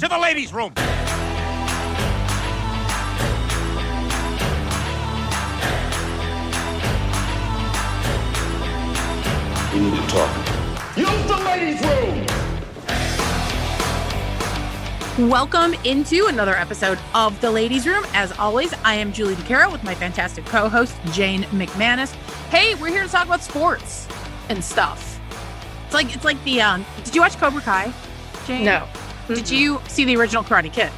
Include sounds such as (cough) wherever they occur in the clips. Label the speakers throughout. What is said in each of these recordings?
Speaker 1: To the ladies' room.
Speaker 2: We need to talk. Use the ladies' room!
Speaker 3: Welcome into another episode of The Ladies Room. As always, I am Julie DeCaro with my fantastic co host, Jane McManus. Hey, we're here to talk about sports and stuff. It's like, it's like the, um, did you watch Cobra Kai, Jane?
Speaker 4: No.
Speaker 3: Did you see the original Karate Kid?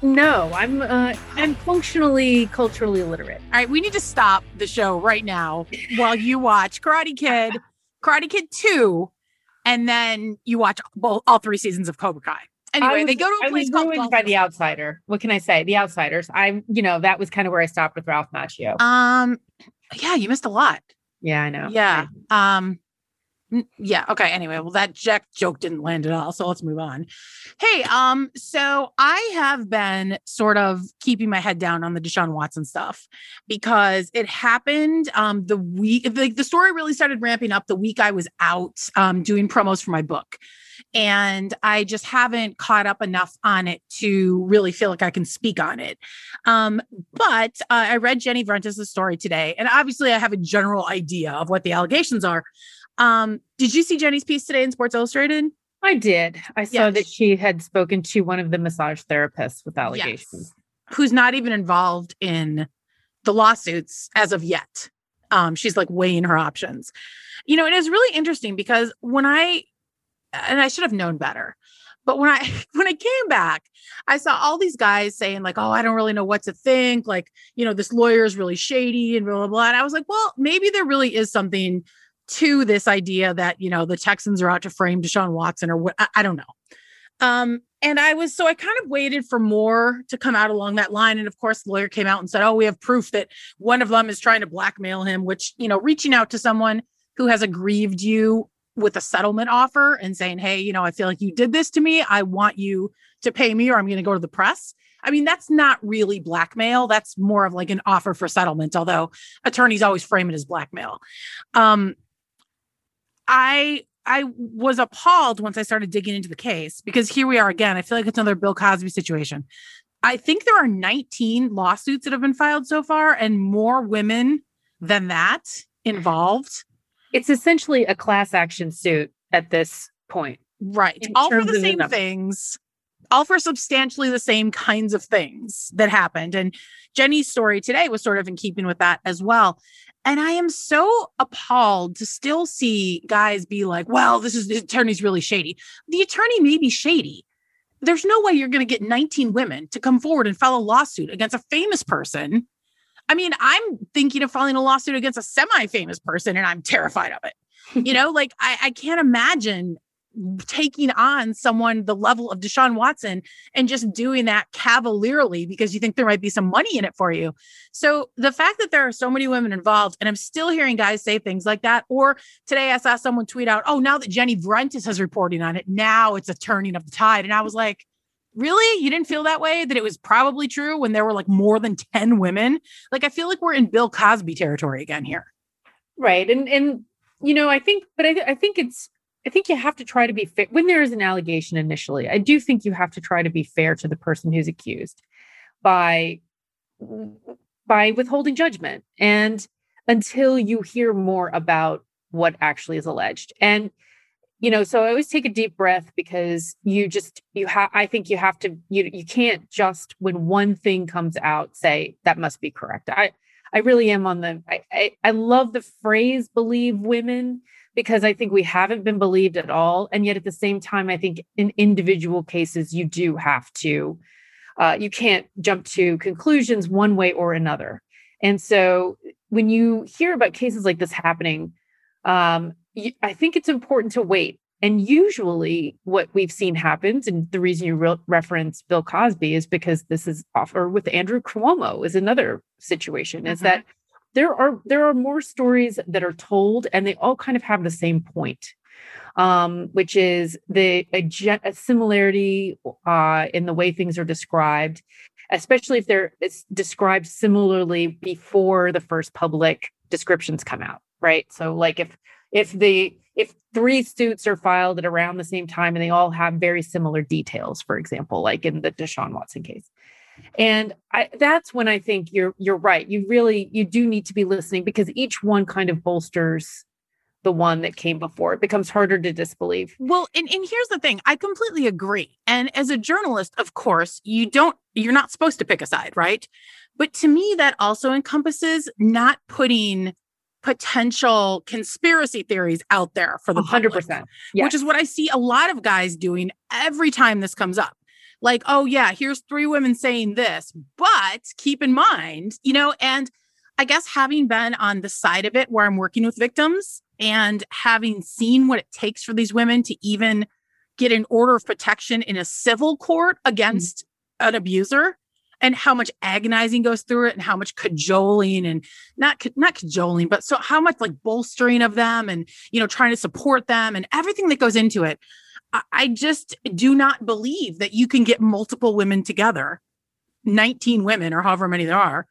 Speaker 4: No, I'm uh, I'm functionally culturally illiterate.
Speaker 3: All right, we need to stop the show right now while you watch Karate Kid, Karate Kid 2, and then you watch both, all three seasons of Cobra Kai. Anyway,
Speaker 4: I
Speaker 3: they go to a
Speaker 4: I
Speaker 3: place
Speaker 4: was
Speaker 3: called
Speaker 4: ruined by The Outsider. What can I say? The Outsiders. I'm, you know, that was kind of where I stopped with Ralph Macchio.
Speaker 3: Um, yeah, you missed a lot.
Speaker 4: yeah, I know.
Speaker 3: Yeah. Um n- yeah, okay. Anyway, well that Jack joke didn't land at all, so let's move on. Hey, um so I have been sort of keeping my head down on the Deshaun Watson stuff because it happened um the week like the story really started ramping up the week I was out um doing promos for my book. And I just haven't caught up enough on it to really feel like I can speak on it. Um, but uh, I read Jenny Vrentas' story today, and obviously I have a general idea of what the allegations are. Um, did you see Jenny's piece today in Sports Illustrated?
Speaker 4: I did. I saw
Speaker 3: Yeah.
Speaker 4: that she had spoken to one of the massage therapists with allegations.
Speaker 3: Yes. Who's not even involved in the lawsuits as of yet. Um, she's like weighing her options. You know, it is really interesting because when I and I should have known better. But when I (laughs) when I came back, I saw all these guys saying like, "Oh, I don't really know what to think." Like, you know, this lawyer is really shady and blah blah blah. And I was like, "Well, maybe there really is something to this idea that you know the Texans are out to frame Deshaun Watson or what? I, I don't know." Um, and I was so I kind of waited for more to come out along that line. And of course, the lawyer came out and said, "Oh, we have proof that one of them is trying to blackmail him." Which you know, reaching out to someone who has aggrieved you with a settlement offer and saying, Hey, you know, I feel like you did this to me. I want you to pay me or I'm going to go to the press. I mean, that's not really blackmail. That's more of like an offer for settlement, although attorneys always frame it as blackmail. Um, I I was appalled once I started digging into the case because here we are again. I feel like it's another Bill Cosby situation. I think there are 19 lawsuits that have been filed so far, and more women than that involved.
Speaker 4: It's essentially a class action suit at this point.
Speaker 3: Right. all for the same things, all for substantially the same kinds of things that happened. And Jenny's story today was sort of in keeping with that as well. And I am so appalled to still see guys be like, well, this is the attorney's really shady. The attorney may be shady. There's no way you're going to get 19 women to come forward and file a lawsuit against a famous person. I mean, I'm thinking of filing a lawsuit against a semi famous person and I'm terrified of it. You (laughs) know, like I, I can't imagine taking on someone the level of Deshaun Watson and just doing that cavalierly because you think there might be some money in it for you. So the fact that there are so many women involved, and I'm still hearing guys say things like that, or today I saw someone tweet out, "Oh, now that Jenny Vrentas is reporting on it, now it's a turning of the tide," and I was like. Really? You didn't feel that way? That it was probably true when there were like more than 10 women? Like, I feel like we're in Bill Cosby territory again here.
Speaker 4: Right. And and you know, I think but I I think it's I think you have to try to be fair when there is an allegation initially. I do think you have to try to be fair to the person who's accused by by withholding judgment and until you hear more about what actually is alleged. And you know, so I always take a deep breath because you just you have I think you have to you you can't just when one thing comes out say that must be correct. I I really am on the I, I I love the phrase believe women because I think we haven't been believed at all. And yet at the same time, I think in individual cases, you do have to, uh, you can't jump to conclusions one way or another. And so when you hear about cases like this happening, um, you, I think it's important to wait. And usually, what we've seen happens, and the reason you re- reference Bill Cosby is because this is off, or with Andrew Cuomo is another situation, is
Speaker 3: Mhm.
Speaker 4: that there are there are more stories that are told, and they all kind of have the same point, um, which is the a, a similarity uh, in the way things are described, especially if they're described similarly before the first public descriptions come out, right? So like if if the if three suits are filed at around the same time and they all have very similar details, for example, like in the Deshaun Watson case. And I, that's when I think you're you're right. You really you do need to be listening because each one kind of bolsters the one that came before. It becomes harder to disbelieve.
Speaker 3: Well, and, and here's the thing I completely agree. And as a journalist, of course, you don't, you're not supposed to pick a side, right? But to me, that also encompasses not putting potential conspiracy theories out there for the 100%, public, yes. which is what I see a lot of guys doing every time this comes up. Like, oh, yeah, here's three women saying this, but keep in mind, you know, and I guess having been on the side of it where I'm working with victims and having seen what it takes for these women to even get an order of protection in a civil court against mm-hmm. an abuser and how much agonizing goes through it and how much cajoling and not not cajoling but so how much like bolstering of them and you know trying to support them and everything that goes into it I, just do not believe that you can get multiple women together 19 women or however many there are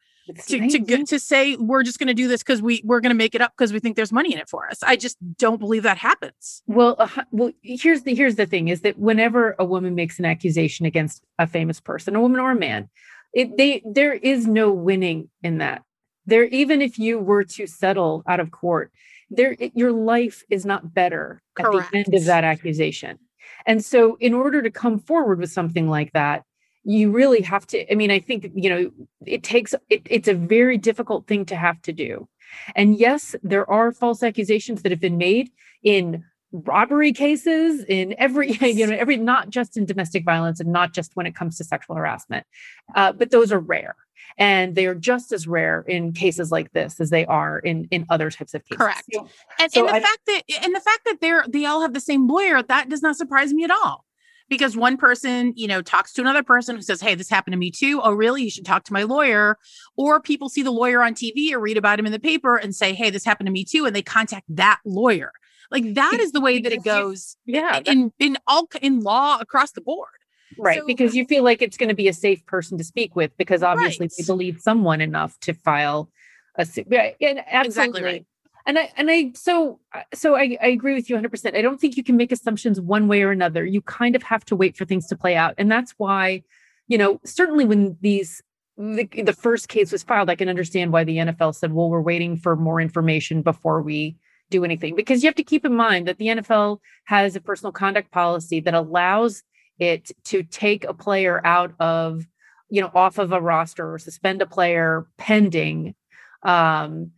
Speaker 3: to, to to say we're just going to do this because we we're going to make it up because we think there's money in it for us. I just don't believe that happens.
Speaker 4: Well, uh, well, here's the here's the thing: is that whenever a woman makes an accusation against a famous person, a woman or a man, it, they there is no winning in that. There, even if you were to settle out of court, there it, your life is not better Correct. at the end of that accusation. And so, in order to come forward with something like that, you really have to i mean i think you know it takes it, it's a very difficult thing to have to do. And yes there are false accusations that have been made in robbery cases in every (laughs) you know every not just in domestic violence and not just when it comes to sexual harassment uh, but those are rare and they are just as rare in cases like this as they are in in other types of cases
Speaker 3: correct so, and, so and the I, fact that and the fact that they're they all have the same lawyer that does not surprise me at all because one person, you know, talks to another person who says, Hey, this happened to me too. Oh, really? You should talk to my lawyer. Or people see the lawyer on TV or read about him in the paper and say, Hey, this happened to me too. And they contact that lawyer. Like that is the way that it goes.
Speaker 4: Yeah.
Speaker 3: In in all in law across the board.
Speaker 4: Right. So, because you feel like it's going to be a safe person to speak with because obviously right. they believe someone enough to file a suit. Yeah, absolutely. Exactly right and I and I so uh, so I, I agree with you 100%. I don't think you can make assumptions one way or another. You kind of have to wait for things to play out, and that's why, you know, certainly when these the, the first case was filed, I can understand why the NFL said, "Well, we're waiting for more information before we do anything," because you have to keep in mind that the NFL has a personal conduct policy that allows it to take a player out of, you know, off of a roster or suspend a player pending. Um,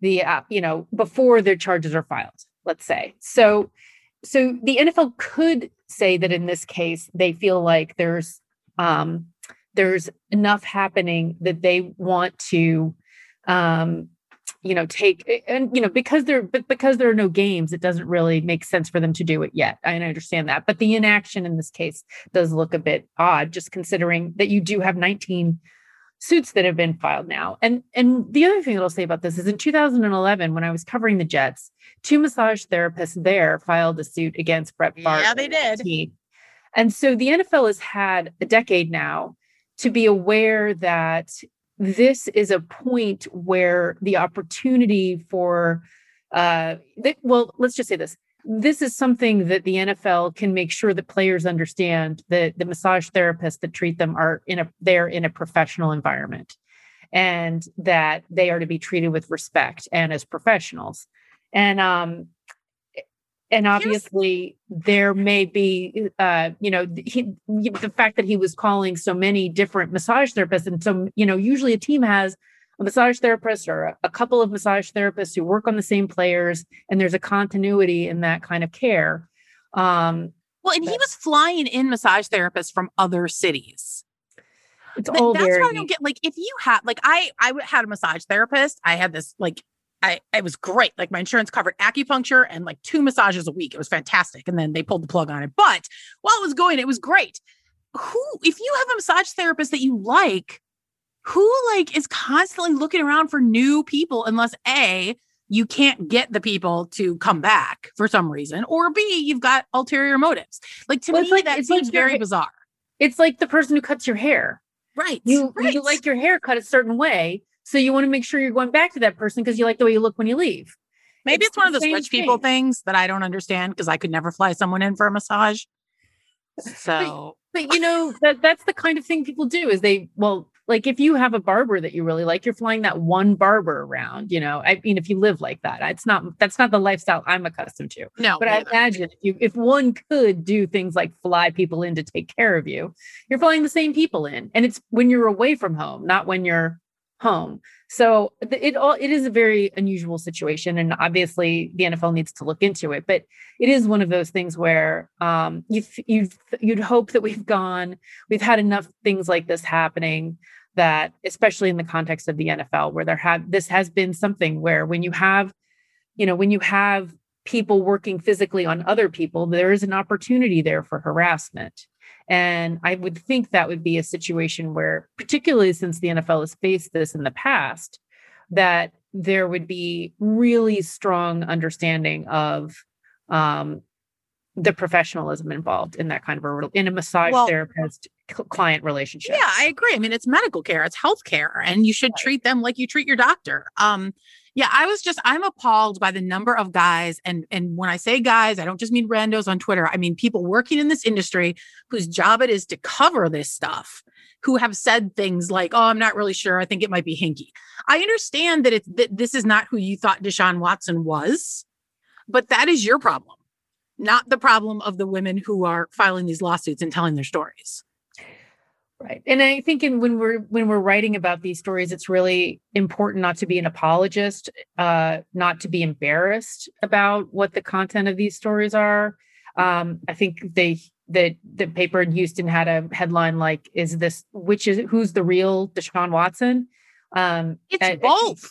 Speaker 4: the uh, you know before their charges are filed let's say so so the nfl could say that in this case they feel like there's um there's enough happening that they want to um you know take and you know because there but because there are no games it doesn't really make sense for them to do it yet i understand that but the inaction in this case does look a bit odd just considering that you do have 19 suits that have been filed now. And and the other thing that I'll say about this is in 2011, when I was covering the Jets, two massage therapists there filed a suit against Brett Favre.
Speaker 3: Yeah, they did.
Speaker 4: And so the NFL has had a decade now to be aware that this is a point where the opportunity for uh well let's just say this this is something that the NFL can make sure that players understand that the massage therapists that treat them are in a they're in a professional environment and that they are to be treated with respect and as professionals. And um and obviously Here's- there may be uh you know he, the fact that he was calling so many different massage therapists and so you know usually a team has a massage therapist or a, couple of massage therapists who work on the same players and there's a continuity in that kind of care um
Speaker 3: well and he was flying in massage therapists from other cities.
Speaker 4: It's all that's very...
Speaker 3: what i don't get like if you had like i i had a massage therapist i had this like I it was great. Like my insurance covered acupuncture and like two massages a week. It was fantastic. And then they pulled the plug on it. But while it was going, it was great. Who, if you have a massage therapist that you like, who like is constantly looking around for new people unless A, you can't get the people to come back for some reason, or B, you've got ulterior motives. Like to well, me, like, that seems like very bizarre.
Speaker 4: It's like the person who cuts your hair.
Speaker 3: Right.
Speaker 4: You
Speaker 3: right.
Speaker 4: you like your hair cut a certain way, so you want to make sure you're going back to that person because you like the way you look when you leave.
Speaker 3: Maybe
Speaker 4: it's
Speaker 3: it's, one of those rich people things that I don't understand because I could never fly someone in for a massage. So
Speaker 4: But you know that that's the kind of thing people do is they well like if you have a barber that you really like you're flying that one barber around you know? I mean if you live like that it's not that's not the lifestyle I'm accustomed to.
Speaker 3: No,
Speaker 4: but I imagine if you if one could do things like fly people in to take care of you you're flying the same people in. And it's when you're away from home not when you're home. So it all it is a very unusual situation and obviously the NFL needs to look into it but it is one of those things where um you you you'd hope that we've gone we've had enough things like this happening that especially in the context of the NFL where there have this has been something where when you have you know when you have people working physically on other people there is an opportunity there for harassment and i would think that would be a situation where particularly since the NFL has faced this in the past that there would be really strong understanding of um, the professionalism involved in that kind of a in a massage
Speaker 3: Well-
Speaker 4: therapist client relationship.
Speaker 3: Yeah, I agree. I mean, it's medical care, it's health care, and you should treat them like you treat your doctor. Um, yeah, I was just I'm appalled by the number of guys, and and when I say guys, I don't just mean randos on Twitter. I mean people working in this industry whose job it is to cover this stuff, who have said things like, "Oh, I'm not really sure. I think it might be hinky." I understand that it's that this is not who you thought Deshaun Watson was, but that is your problem, not the problem of the women who are filing these lawsuits and telling their stories.
Speaker 4: Right. And I think in when we're when we're writing about these stories, it's really important not to be an apologist, uh, not to be embarrassed about what the content of these stories are. Um, I think they the the paper in Houston had a headline like, "Is this which is who's the real Deshaun Watson?" Um,
Speaker 3: It's
Speaker 4: and-
Speaker 3: both.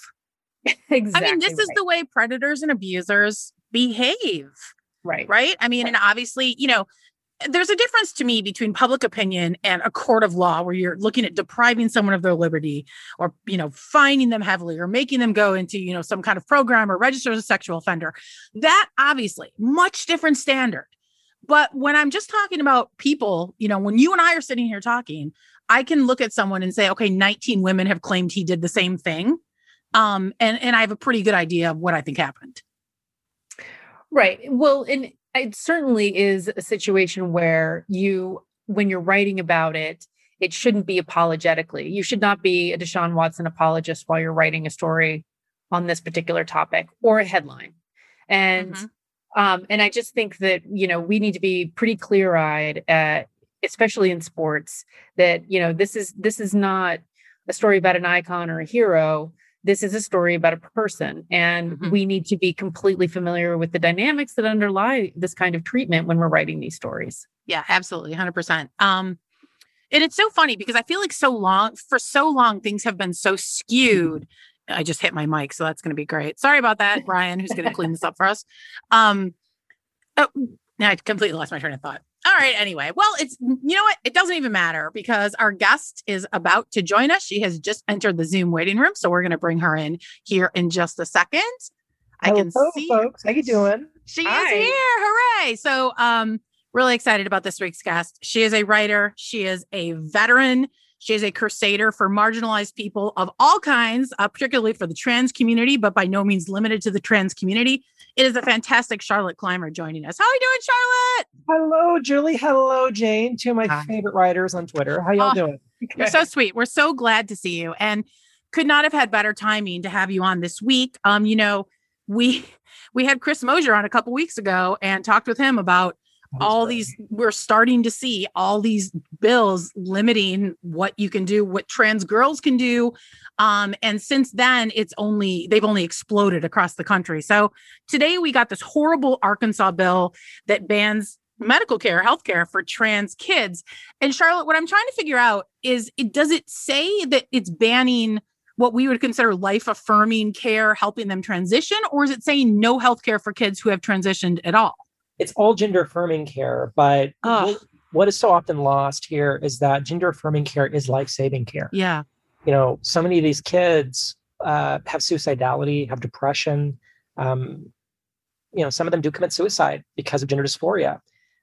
Speaker 4: exactly. (laughs)
Speaker 3: I mean, this is the way predators and abusers behave,
Speaker 4: right.
Speaker 3: right? I mean, and obviously, you know, there's a difference to me between public opinion and a court of law where you're looking at depriving someone of their liberty or, you know, fining them heavily or making them go into, you know, some kind of program or register as a sexual offender. That obviously much different standard. But when I'm just talking about people, you know, when you and I are sitting here talking, I can look at someone and say, okay, 19 women have claimed he did the same thing. Um, and and I have a pretty good idea of what I think happened.
Speaker 4: Right. Well, and it certainly is a situation where you, when you're writing about it, it shouldn't be apologetically. You should not be a Deshaun Watson apologist while you're writing a story on this particular topic or a headline. And
Speaker 3: Mhm.
Speaker 4: um, and I just think that you know we need to be pretty clear eyed at, especially in sports, that you know this is this is not a story about an icon or a hero this is a story about a person and
Speaker 3: Mhm.
Speaker 4: we need to be completely familiar with the dynamics that underlie this kind of treatment when we're writing these stories
Speaker 3: Yeah, absolutely, hundred percent. Um, and it's so funny because I feel like so long for so long things have been so skewed. I just hit my mic, so that's going to be great. Sorry about that, Brian, who's going to clean this up for us. Um, oh, now I completely lost my train of thought. All right. Anyway, well, it's you know what? It doesn't even matter because our guest is about to join us. She has just entered the Zoom waiting room, so we're going to bring her in here in just a second. I can
Speaker 5: Hello,
Speaker 3: see
Speaker 5: folks. How you doing?
Speaker 3: she
Speaker 4: Hi.
Speaker 3: is here. Hooray. So um really excited about this week's guest. She is a writer, she is a veteran, she is a crusader for marginalized people of all kinds, uh, particularly for the trans community, but by no means limited to the trans community. It is a fantastic Charlotte Clymer joining us. How are you doing, Charlotte?
Speaker 5: Hello, Julie. Hello, Jane. Two of my
Speaker 4: Hi.
Speaker 5: favorite writers on Twitter. How y'all
Speaker 3: Oh,
Speaker 5: doing?
Speaker 3: You're so (laughs) sweet. We're so glad to see you and could not have had better timing to have you on this week. Um, you know, we (laughs) we had Chris Mosier on a couple weeks ago and talked with him about all these we're starting to see all these bills limiting what you can do what trans girls can do um and since then it's only they've only exploded across the country. So today we got this horrible arkansas bill that bans medical care healthcare for trans kids. And charlotte what i'm trying to figure out is it does it say that it's banning what we would consider life affirming care helping them transition or is it saying no healthcare for kids who have transitioned at all
Speaker 5: It's all gender affirming care, but what, what is so often lost here is that gender affirming care is life saving care.
Speaker 3: yeah
Speaker 5: You know, so many of these kids uh, have suicidality, have depression. Um, you know, some of them do commit suicide because of gender dysphoria.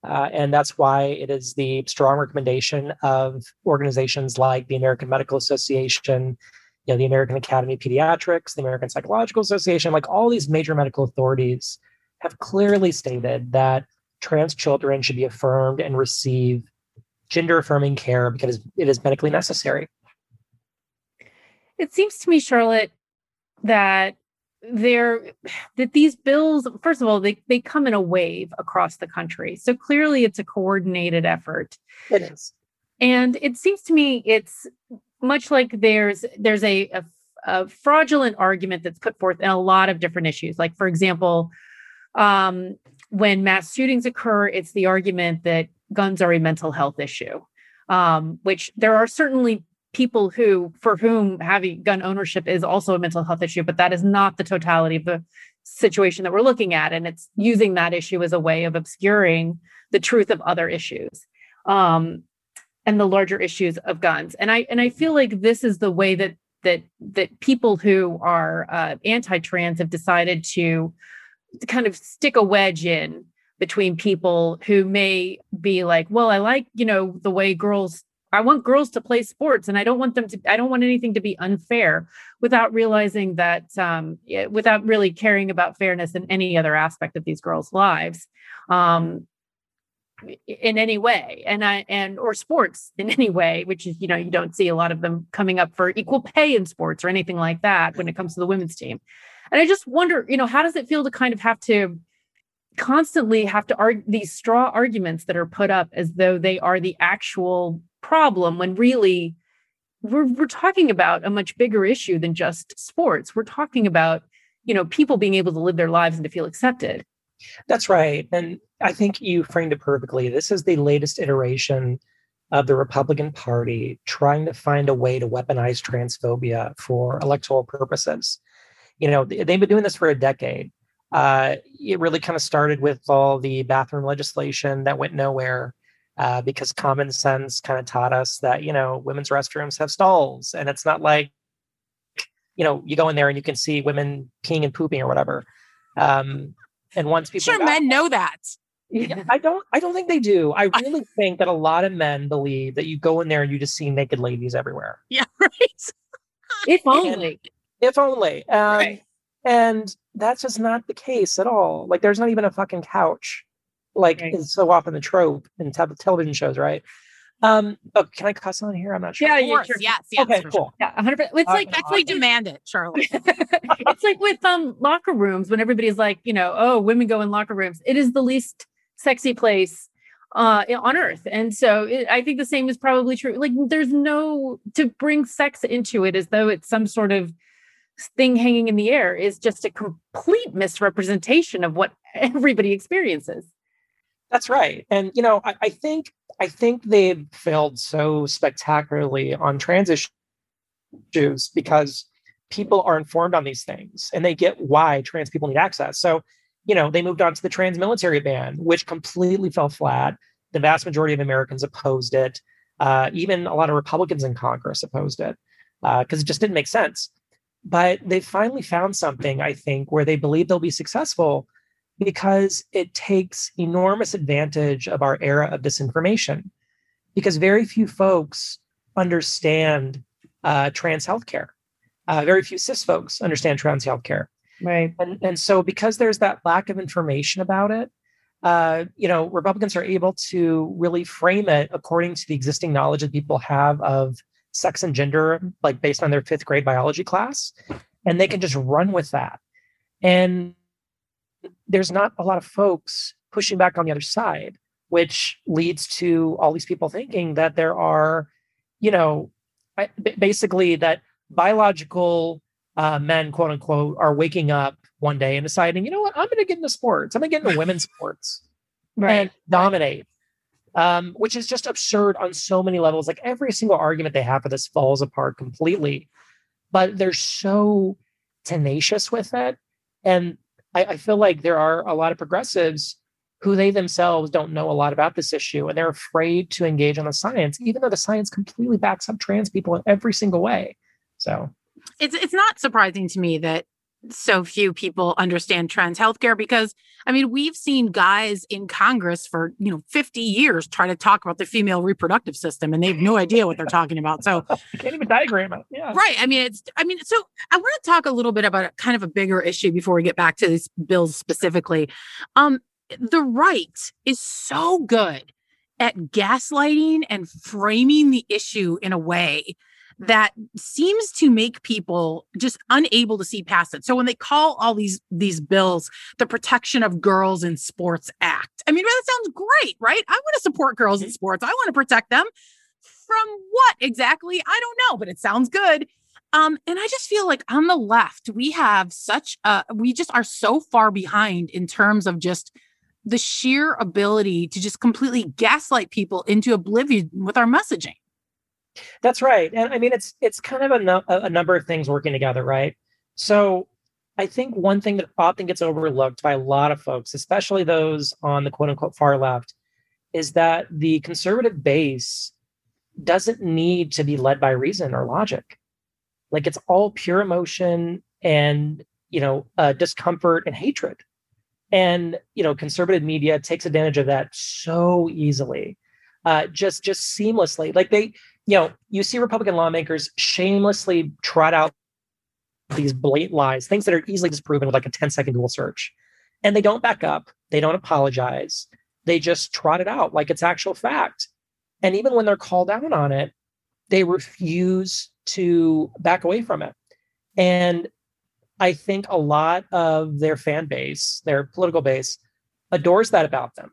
Speaker 5: Uh, and that's why it is the strong recommendation of organizations like the American Medical Association, you know, the American Academy of Pediatrics, the American Psychological Association, like all these major medical authorities have clearly stated that trans children should be affirmed and receive gender affirming care because it is medically necessary.
Speaker 4: It seems to me, Charlotte, that there that these bills first of all they, they come in a wave across the country. So clearly it's a coordinated effort.
Speaker 5: It is.
Speaker 4: And it seems to me it's much like there's there's a, a, a fraudulent argument that's put forth in a lot of different issues. Like for example um, when mass shootings occur it's the argument that guns are a mental health issue. Um, which there are certainly people who for whom having gun ownership is also a mental health issue but that is not the totality of the situation that we're looking at and it's using that issue as a way of obscuring the truth of other issues um, and the larger issues of guns. And i and i feel like this is the way that that that people who are uh, anti-trans have decided to, to kind of stick a wedge in between people who may be like well i like you know the way girls I want girls to play sports and I don't want them to, I don't want anything to be unfair without realizing that, um, without really caring about fairness in any other aspect of these girls' lives. Um, in any way and i and or sports in (laughs) any way which is you know you don't see a lot of them coming up for equal pay in sports or anything like that when it comes to the women's team and i just wonder you know how does it feel to kind of have to constantly have to argue these straw arguments that are put up as though they are the actual problem when really we're, we're talking about a much bigger issue than just sports. We're talking about, you know, people being able to live their lives and to feel accepted.
Speaker 5: That's right. And I think you framed it perfectly. This is the latest iteration of the Republican Party trying to find a way to weaponize transphobia for electoral purposes. You know, they've been doing this for a decade. Uh, it really kind of started with all the bathroom legislation that went nowhere uh, because common sense kind of taught us that you know women's restrooms have stalls and it's not like you know you go in there and you can see women peeing and pooping or whatever um, and once people
Speaker 3: sure men know that
Speaker 5: I don't I don't think they do. I (laughs) really think that a lot of men believe that you go in there and you just see naked ladies everywhere.
Speaker 3: Yeah, (laughs) right.
Speaker 4: if (laughs) only.
Speaker 5: And, if only. Um, right. And that's just not the case at all. Like there's not even a fucking couch like right. is so often the trope in te- television shows, right? Um, oh, can I cuss on here? I'm not sure.
Speaker 4: Yeah, yeah, sure.
Speaker 3: yes, yes.
Speaker 5: Okay, cool.
Speaker 4: Sure. Yeah, 100. It's uh, like
Speaker 3: actually awesome. demand it, Charlotte. (laughs)
Speaker 4: it's like with um locker rooms when everybody's like, you know, oh, women go in locker rooms. It is the least sexy place uh on earth and so it, i think the same is probably true like there's no to bring sex into it as though it's some sort of thing hanging in the air is just a complete misrepresentation of what (laughs) everybody experiences
Speaker 5: that's right. And you know, I, I think I think they've failed so spectacularly on trans issues because people are informed on these things and they get why trans people need access. So, you know, they moved on to the trans military ban, which completely fell flat. The vast majority of Americans opposed it. Uh, even a lot of Republicans in Congress opposed it because uh, it just didn't make sense. But they finally found something, I think, where they believe they'll be successful because it takes enormous advantage of our era of disinformation because very few folks understand uh, trans healthcare. Uh, very few cis folks understand trans healthcare.
Speaker 4: Right.
Speaker 5: And, and so because there's that lack of information about it, uh, you know, Republicans are able to really frame it according to the existing knowledge that people have of sex and gender, like based on their fifth grade biology class. And they can just run with that. And there's not a lot of folks pushing back on the other side, which leads to all these people thinking that there are, you know, basically that biological uh, men, quote unquote, are waking up one day and deciding, you know what, I'm going to get into sports. I'm going to get into women's sports (laughs) right. and dominate. Um, which is just absurd on so many levels. Like every single argument they have for this falls apart completely, but they're so tenacious with it. And I, I feel like there are a lot of progressives who they themselves don't know a lot about this issue and they're afraid to engage on the science, even though the science completely backs up trans people in every single way. So
Speaker 3: it's it's not surprising to me that so few people understand trans healthcare because I mean we've seen guys in Congress for you know 50 years try to talk about the female reproductive system and they have no idea what they're talking about. So (laughs)
Speaker 5: you can't even diagram it. Yeah.
Speaker 3: Right. I mean it's I mean so I want to talk a little bit about a, kind of a bigger issue before we get back to these bills specifically. Um the right is so good at gaslighting and framing the issue in a way that seems to make people just unable to see past it. So when they call all these these bills the Protection of Girls in Sports Act, I mean that sounds great, right? I want to support girls in sports. I want to protect them from what exactly? I don't know, but it sounds good. Um, and I just feel like on the left, we have such a we just are so far behind in terms of just the sheer ability to just completely gaslight people into oblivion with our messaging.
Speaker 5: That's right. And I mean, it's it's kind of a, no, a number of things working together, right? So I think one thing that often gets overlooked by a lot of folks, especially those on the quote unquote far left, is that the conservative base doesn't need to be led by reason or logic. Like it's all pure emotion and you know uh, discomfort and hatred. And you know, conservative media takes advantage of that so easily, uh, just just seamlessly. Like they you know, you see Republican lawmakers shamelessly trot out these blatant lies, things that are easily disproven with like a 10 second Google search. And they don't back up, they don't apologize. They just trot it out like it's actual fact. And even when they're called out on it, they refuse to back away from it. And I think a lot of their fan base, their political base, adores that about them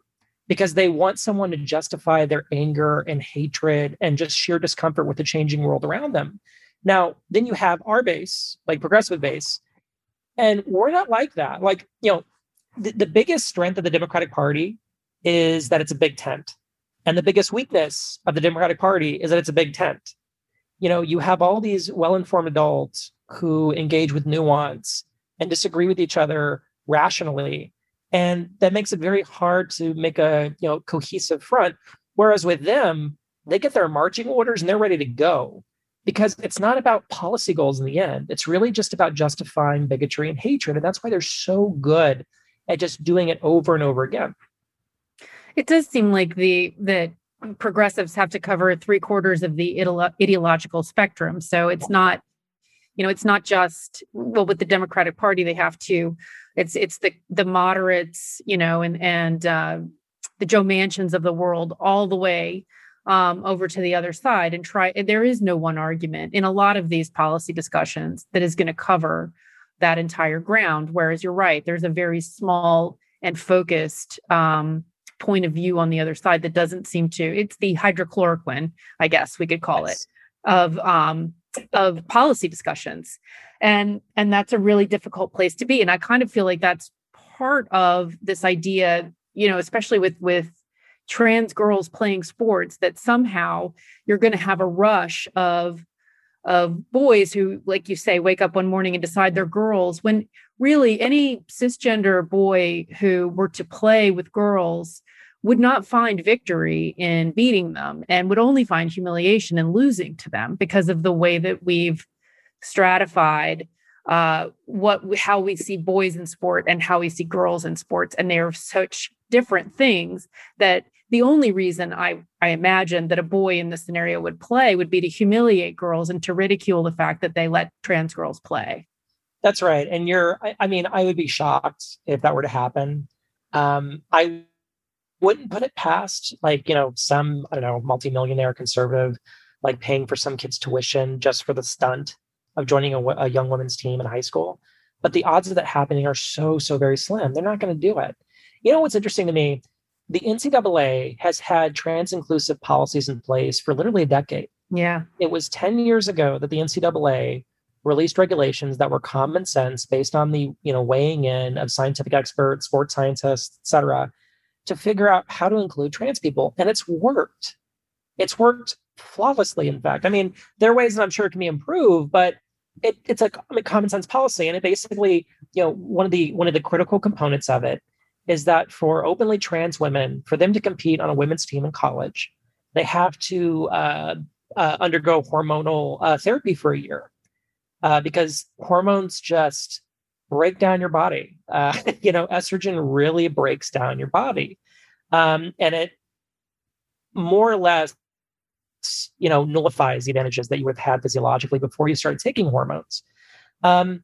Speaker 5: because they want someone to justify their anger and hatred and just sheer discomfort with the changing world around them. Now, then you have our base, like progressive base, and we're not like that. Like, you know, the, the biggest strength of the Democratic Party is that it's a big tent. And the biggest weakness of the Democratic Party is that it's a big tent. You know, you have all these well informed adults who engage with nuance and disagree with each other rationally and that makes it very hard to make a you know cohesive front. Whereas with them they get their marching orders and they're ready to go. Because it's not about policy goals in the end. It's really just about justifying bigotry and hatred. And that's why they're so good at just doing it over and over again.
Speaker 4: It does seem like the that progressives have to cover three quarters of the ideolo- ideological spectrum. So it's not you know it's not just well with the democratic party they have to it's it's the the moderates, you know, and and uh, the Joe Manchins of the world, all the way um, over to the other side, and try. There is no one argument in a lot of these policy discussions that is going to cover that entire ground. Whereas you're right, there's a very small and focused um, point of view on the other side that doesn't seem to. It's the hydrochloroquine, I guess we could call yes. it, of um, of policy discussions. And and that's a really difficult place to be. And i kind of feel like that's part of this idea you know especially with with trans girls playing sports that somehow you're going to have a rush of of boys who like you say wake up one morning and decide they're girls when really any cisgender boy who were to play with girls would not find victory in beating them and would only find humiliation in losing to them because of the way that we've stratified uh, what how we see boys in sport and how we see girls in sports and they're such different things that the only reason I, I imagine that a boy in this scenario would play would be to humiliate girls and to ridicule the fact that they let trans girls play.
Speaker 5: That's right. And you're, I, I mean, I would be shocked if that were to happen. Um, I wouldn't put it past like you know some i don't know multimillionaire conservative like paying for some kid's tuition just for the stunt of joining a, a young women's team in high school. But the odds of that happening are so so very slim. They're not going to do it. You know what's interesting to me? The ncaa has had trans inclusive policies in place for literally a decade.
Speaker 4: Yeah.
Speaker 5: It was 10 years ago that the ncaa released regulations that were common sense based on the you know weighing in of scientific experts sports scientists et cetera to figure out how to include trans people. And it's worked. It's worked flawlessly, in fact. I mean, there are ways that I'm sure it can be improved, but it, it's a common sense policy. And it basically, you know, one of the one of the critical components of it is that for openly trans women, for them to compete on a women's team in college, they have to uh, uh, undergo hormonal uh, therapy for a year uh, because hormones just break down your body. Uh, (laughs) you know, estrogen really breaks down your body. Um, and it more or less, you know, nullifies the advantages that you would have had physiologically before you started taking hormones. Um,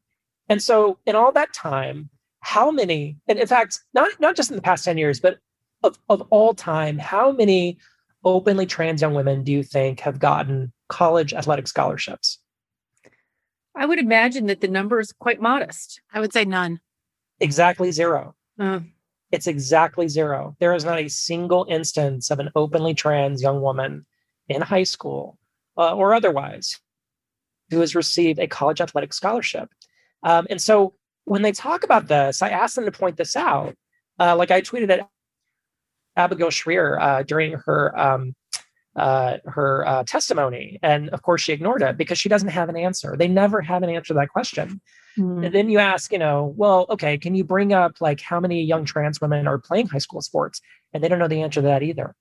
Speaker 5: and so, in all that time, how many, and in fact, not, not just in the past 10 years, but of, of all time, how many openly trans young women do you think have gotten college athletic scholarships?
Speaker 4: I would imagine that the number is quite modest.
Speaker 3: I would say none.
Speaker 5: Exactly zero.
Speaker 4: Uh,
Speaker 5: It's exactly zero. There is not a single instance of an openly trans young woman in high school uh, or otherwise who has received a college athletic scholarship. Um, and so when they talk about this, I asked them to point this out. Uh, like I tweeted at Abigail Shrier uh, during her um, uh, her uh, testimony, and of course she ignored it because she doesn't have an answer. They never have an answer to that question.
Speaker 4: hmm.
Speaker 5: And then you ask, you know, well, okay, can you bring up like how many young trans women are playing high school sports? And they don't know the answer to that either.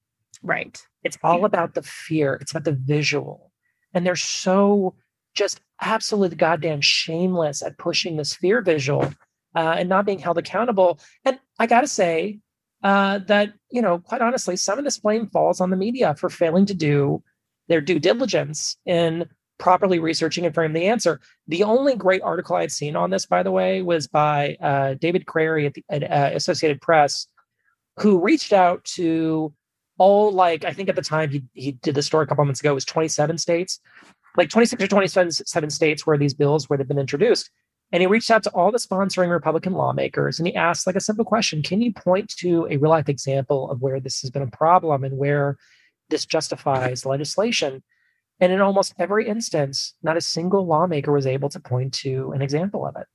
Speaker 4: Right.
Speaker 5: It's all about the fear. It's about the visual. And they're so just absolutely goddamn shameless at pushing this fear visual uh, and not being held accountable. And I got to say uh, that, you know, quite honestly, some of this blame falls on the media for failing to do their due diligence in properly researching and framing the answer. The only great article I'd seen on this, by the way, was by uh, David Crary at the at, uh, Associated Press, who reached out to all like I think at the time he he did the story a couple months ago was 27 states, like 26 or 27 states where these bills would have been introduced. And he reached out to all the sponsoring Republican lawmakers and he asked like a simple question: Can you point to a real life example of where this has been a problem and where this justifies legislation? And in almost every instance, not a single lawmaker was able to point to an example of it.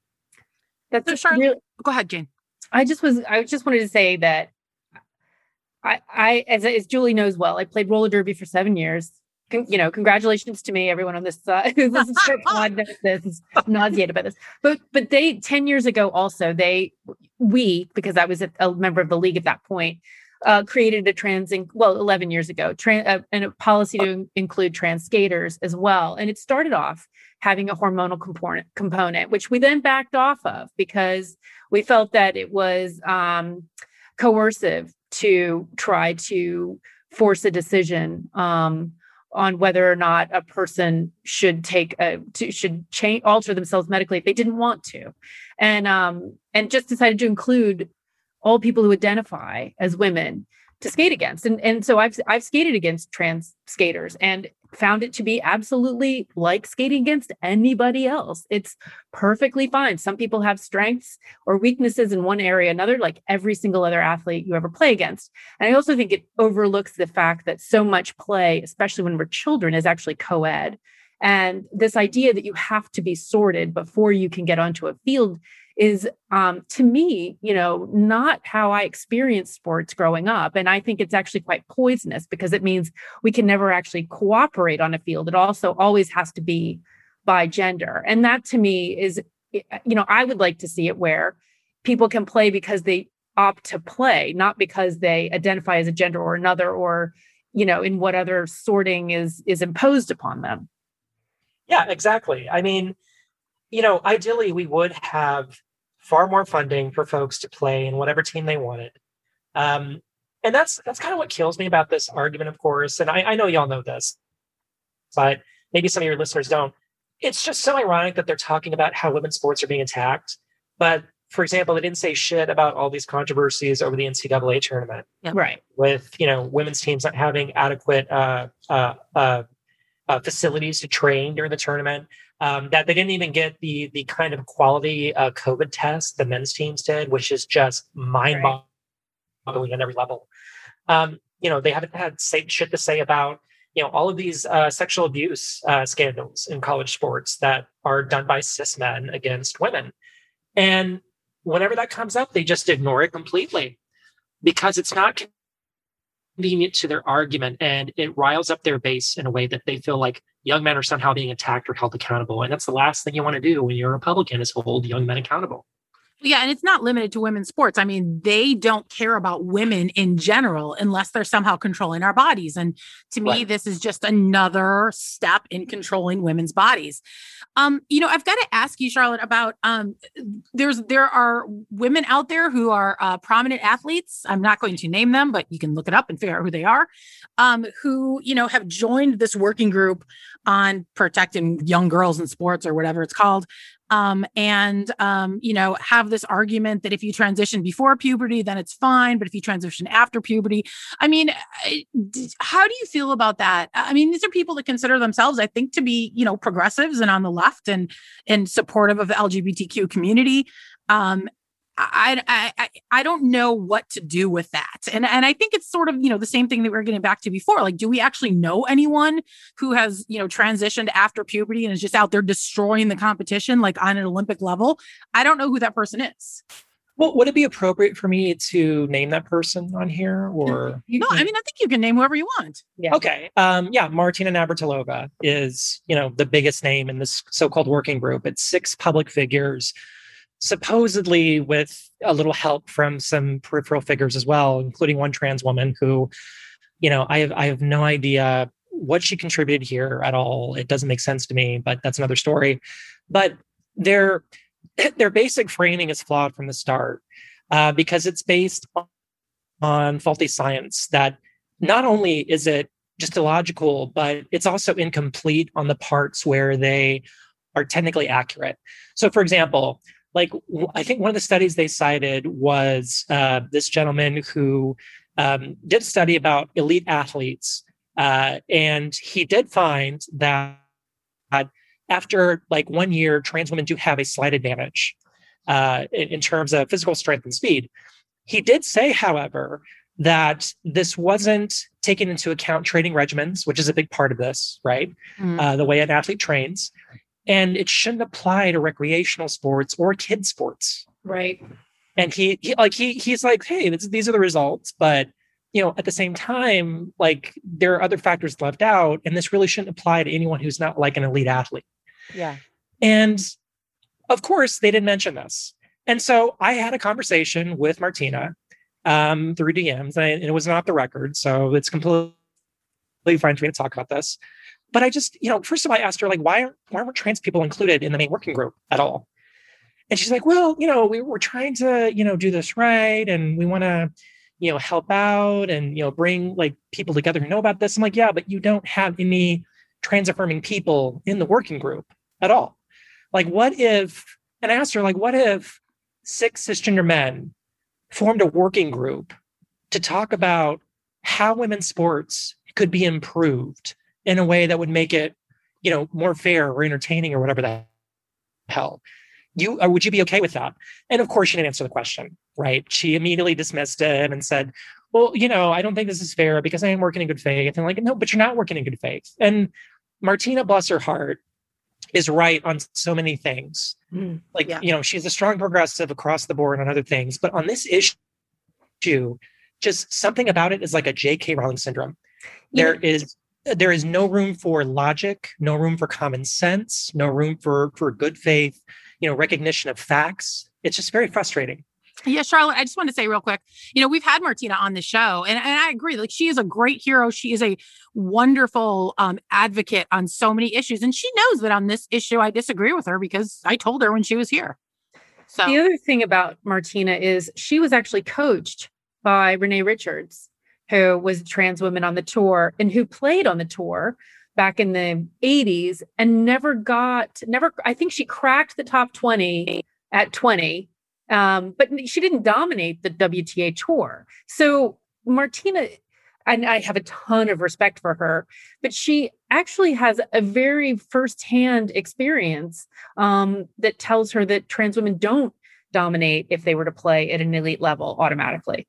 Speaker 4: That's
Speaker 3: So, Charlotte-
Speaker 4: really-
Speaker 3: Go ahead, Jane.
Speaker 4: I just was I just wanted to say that I I as as Julie knows well, I played roller derby for seven years. Con- you know, congratulations to me, everyone on this uh, who listens to pod knows this is nauseated by this. But but they ten years ago also they we because I was a, a member of the league at that point. Uh, created a trans, in, well, 11 years ago, tran, uh, and a policy to in- include trans skaters as well. And it started off having a hormonal component, component, which we then backed off of because we felt that it was um, coercive to try to force a decision um, on whether or not a person should take a to, should change alter themselves medically if they didn't want to, and um, and just decided to include all people who identify as women to skate against. And and so I've I've skated against trans skaters and found it to be absolutely like skating against anybody else. It's perfectly fine. Some people have strengths or weaknesses in one area, another, like every single other athlete you ever play against. And I also think it overlooks the fact that so much play, especially when we're children, is actually co-ed. And this idea that you have to be sorted before you can get onto a field is um, to me, you know, not how I experienced sports growing up. And I think it's actually quite poisonous because it means we can never actually cooperate on a field. It also always has to be by gender. And that to me is, you know, I would like to see it where people can play because they opt to play, not because they identify as a gender or another, or, you know, in what other sorting is is imposed upon them.
Speaker 5: Yeah, exactly. I mean, you know, ideally we would have far more funding for folks to play in whatever team they wanted. Um, and that's that's kind of what kills me about this argument, of course. And I, I know y'all know this, but maybe some of your listeners don't. It's just so ironic that they're talking about how women's sports are being attacked. But for example, they didn't say shit about all these controversies over the NCAA tournament
Speaker 4: Right.
Speaker 5: with you know women's teams not having adequate uh, uh, uh, uh, facilities to train during the tournament. Um, that they didn't even get the the kind of quality uh, COVID test the men's teams did, which is just mind boggling on every level. Um, you know, they haven't had say, shit to say about you know all of these uh, sexual abuse uh, scandals in college sports that are done by cis men against women, and whenever that comes up, they just ignore it completely because it's not convenient to their argument and it riles up their base in a way that they feel like young men are somehow being attacked or held accountable. And that's the last thing you want to do when you're a Republican is hold young men accountable.
Speaker 3: Yeah, and it's not limited to women's sports. I mean, they don't care about women in general unless they're somehow controlling our bodies. And to me,
Speaker 5: Right.
Speaker 3: this is just another step in controlling women's bodies. Um, you know, I've got to ask you, Charlotte, about um, there's there are women out there who are uh, prominent athletes. I'm not going to name them, but you can look it up and figure out who they are. Um, who you know have joined this working group on protecting young girls in sports or whatever it's called um, and um, you know have this argument that if you transition before puberty then it's fine but if you transition after puberty i mean how do you feel about that? I mean these are people that consider themselves i think to be you know progressives and on the left and and supportive of the lgbtq community. Um, I, I I I don't know what to do with that, and and I think it's sort of you know the same thing that we are getting back to before. Like, do we actually know anyone who has you know transitioned after puberty and is just out there destroying the competition like on an Olympic level? I don't know who that person is.
Speaker 5: Well, would it be appropriate for me to name that person on here or?
Speaker 4: You
Speaker 3: No, I mean I think you can name whoever you want.
Speaker 4: yeah.
Speaker 5: Okay. Um, yeah, Martina Navratilova is, you know, the biggest name in this so-called working group. It's six public figures, supposedly with a little help from some peripheral figures as well, including one trans woman who, you know, I have I have no idea what she contributed here at all. It doesn't make sense to me, but that's another story. But their (clears throat) their basic framing is flawed from the start uh, because it's based on faulty science that not only is it just illogical, but it's also incomplete on the parts where they are technically accurate. So, for example, like I think one of the studies they cited was uh, this gentleman who um, did a study about elite athletes, uh, and he did find that after like one year, trans women do have a slight advantage uh, in, in terms of physical strength and speed. He did say, however, that this wasn't taken into account training regimens, which is a big part of this, right?
Speaker 3: Mm.
Speaker 5: Uh, the way an athlete trains. And it shouldn't apply to recreational sports or kid sports.
Speaker 4: Right.
Speaker 5: And he, he like he he's like, hey, this, these are the results, but you know, at the same time, like there are other factors left out, and this really shouldn't apply to anyone who's not like an elite athlete.
Speaker 4: Yeah.
Speaker 5: And of course, they didn't mention this. And so I had a conversation with Martina um, through DMs, and, it was not the record. So it's completely fine for me to talk about this. But I just, you know, first of all, I asked her, like, why aren't, why weren't trans people included in the main working group at all? And she's like, well, you know, we, we're trying to, you know, do this right. And we want to, you know, help out and, you know, bring like people together who know about this. I'm like, yeah, but you don't have any trans affirming people in the working group at all. Like, what if, and I asked her, like, what if six cisgender men formed a working group to talk about how women's sports could be improved in a way that would make it, you know, more fair or entertaining or whatever the hell? You or would you be okay with that? And of course, she didn't answer the question, right? She immediately dismissed it and said, well, you know, I don't think this is fair because I am working in good faith. And like, no, but you're not working in good faith. And Martina, bless her heart, is right on so many things.
Speaker 4: Mm.
Speaker 5: Like,
Speaker 3: Yeah.
Speaker 5: you know, she's a strong progressive across the board on other things. But on this issue, just something about it is like a J.K. Rowling syndrome. There is there is no room for logic, no room for common sense, no room for for good faith, you know, recognition of facts. It's just very frustrating.
Speaker 3: Yeah, Charlotte, I just want to say real quick, you know, we've had Martina on the show, and, and I agree. Like, she is a great hero. She is a wonderful um, advocate on so many issues. And she knows that on this issue, I disagree with her because I told her when she was here. So,
Speaker 4: The other thing about Martina is she was actually coached by Renee Richards, who was a trans woman on the tour and who played on the tour back in the 80s and never got, never, I think she cracked the top 20 at 20, um, but she didn't dominate the WTA tour. So Martina, and I have a ton of respect for her, but she actually has a very firsthand experience um, that tells her that trans women don't dominate if they were to play at an elite level automatically.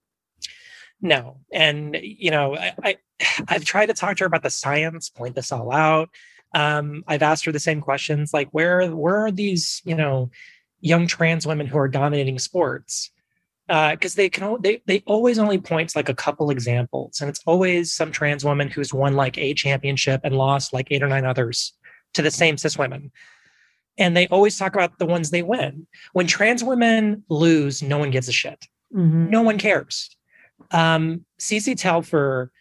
Speaker 5: No. And you know, I, I (sighs) I've tried to talk to her about the science, point this all out. Um, I've asked her the same questions, like where where are these, you know, young trans women who are dominating sports? Because they can they they always only point to like a couple examples, and it's always some trans woman who's won like a championship and lost like eight or nine others to the same cis women. and they always talk about the ones they win. When trans women lose, no one gives a shit.
Speaker 4: Mhm.
Speaker 5: No one cares. Um, Telfer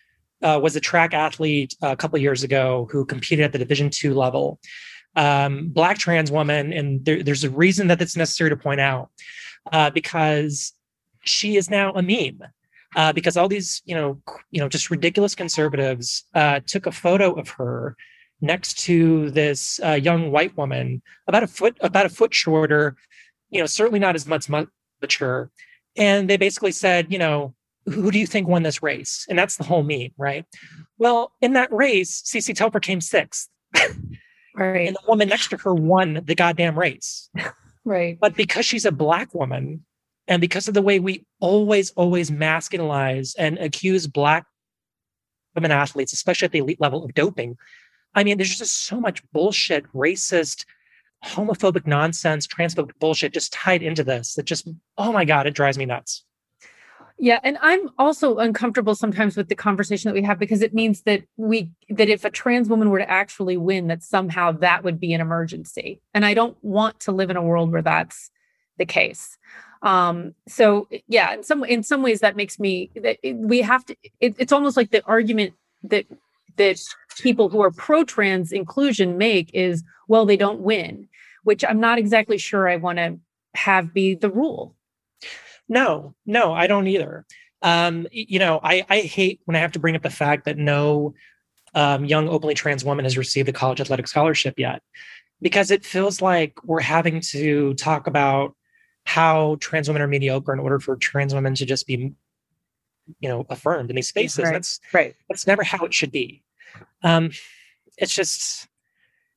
Speaker 5: uh, was a track athlete a couple years ago who competed at the Division two level. Um, black trans woman, and there, there's a reason that it's necessary to point out uh, because she is now a meme. Uh, because all these, you know, you know, just ridiculous conservatives uh, took a photo of her next to this uh, young white woman, about a foot, about a foot shorter, you know, certainly not as much mature, and they basically said, you know, who do you think won this race? And that's the whole meme, right? Well, in that race, Cece Telfer came sixth,
Speaker 4: Right.
Speaker 5: and the woman next to her won the goddamn race.
Speaker 4: Right.
Speaker 5: But because she's a black woman, and because of the way we always, always masculinize and accuse black women athletes, especially at the elite level, of doping, I mean, there's just so much bullshit, racist, homophobic nonsense, transphobic bullshit just tied into this that just, oh my God, it drives me nuts.
Speaker 4: Yeah, and I'm also uncomfortable sometimes with the conversation that we have because it means that we that if a trans woman were to actually win, that somehow that would be an emergency. And I don't want to live in a world where that's the case. Um, so yeah, in some in some ways that makes me that we have to. It, it's almost like the argument that that people who are pro-trans inclusion make is, well, they don't win, which I'm not exactly sure I want to have be the rule.
Speaker 5: No, no, I don't either. Um, you know, I, I hate when I have to bring up the fact that no um, young openly trans woman has received a college athletic scholarship yet, because it feels like we're having to talk about how trans women are mediocre in order for trans women to just be, you know, affirmed in these spaces.
Speaker 4: Right.
Speaker 5: That's
Speaker 4: Right.
Speaker 5: that's never how it should be. Um, it's just,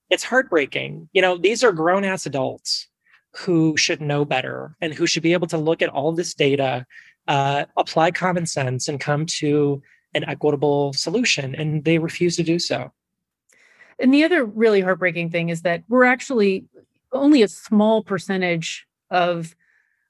Speaker 5: it's heartbreaking. You know, these are grown ass adults who should know better and who should be able to look at all this data, uh, apply common sense, and come to an equitable solution. And they refuse to do so.
Speaker 4: And the other really heartbreaking thing is that we're actually only a small percentage of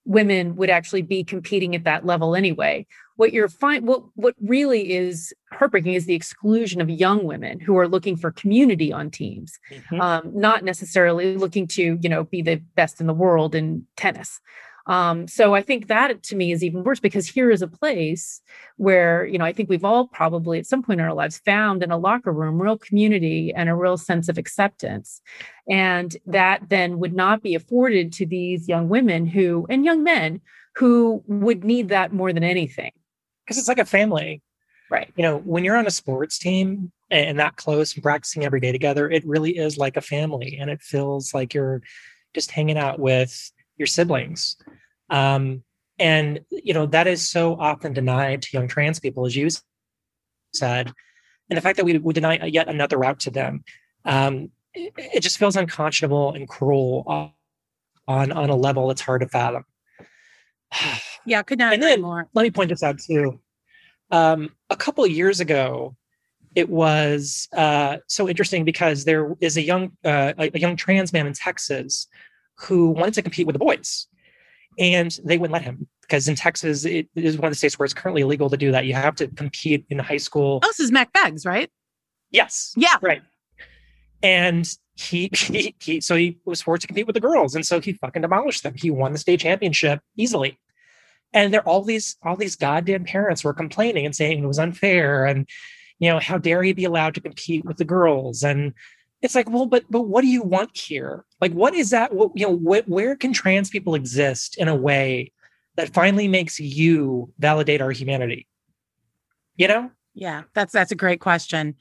Speaker 4: women would actually be competing at that level anyway. What you're fine what what really is heartbreaking is the exclusion of young women who are looking for community on teams, um, not necessarily looking to, you know, be the best in the world in tennis. Um, so I think that to me is even worse because here is a place where, you know, I think we've all probably at some point in our lives found in a locker room real community and a real sense of acceptance. And that then would not be afforded to these young women who, and young men who would need that more than anything.
Speaker 5: Because it's like a family.
Speaker 4: Right.
Speaker 5: You know, when you're on a sports team and that close and practicing every day together, it really is like a family. And it feels like you're just hanging out with your siblings. Um, and, you know, that is so often denied to young trans people, as you said. And the fact that we would deny yet another route to them, um, it, it just feels unconscionable and cruel on, on a level that's hard to fathom. (sighs)
Speaker 3: Yeah, could not
Speaker 5: And then-
Speaker 3: more.
Speaker 5: let me point this out too. Um, a couple of years ago, it was uh, so interesting because there is a young uh, a, a young trans man in Texas who wanted to compete with the boys, and they wouldn't let him because in Texas it is one of the states where it's currently illegal to do that. You have to compete in high school.
Speaker 3: Oh, this is Mack Beggs, right?
Speaker 5: Yes,
Speaker 3: Yeah.
Speaker 5: right. And he, (laughs) he he so he was forced to compete with the girls, and so he fucking demolished them. He won the state championship easily. And there all these all these goddamn parents were complaining and saying it was unfair, and you know how dare he be allowed to compete with the girls? And it's like, well, but but what do you want here? Like, what is that? What, you know, wh- where can trans people exist in a way that finally makes you validate our humanity? You know,
Speaker 3: Yeah, that's that's a great question.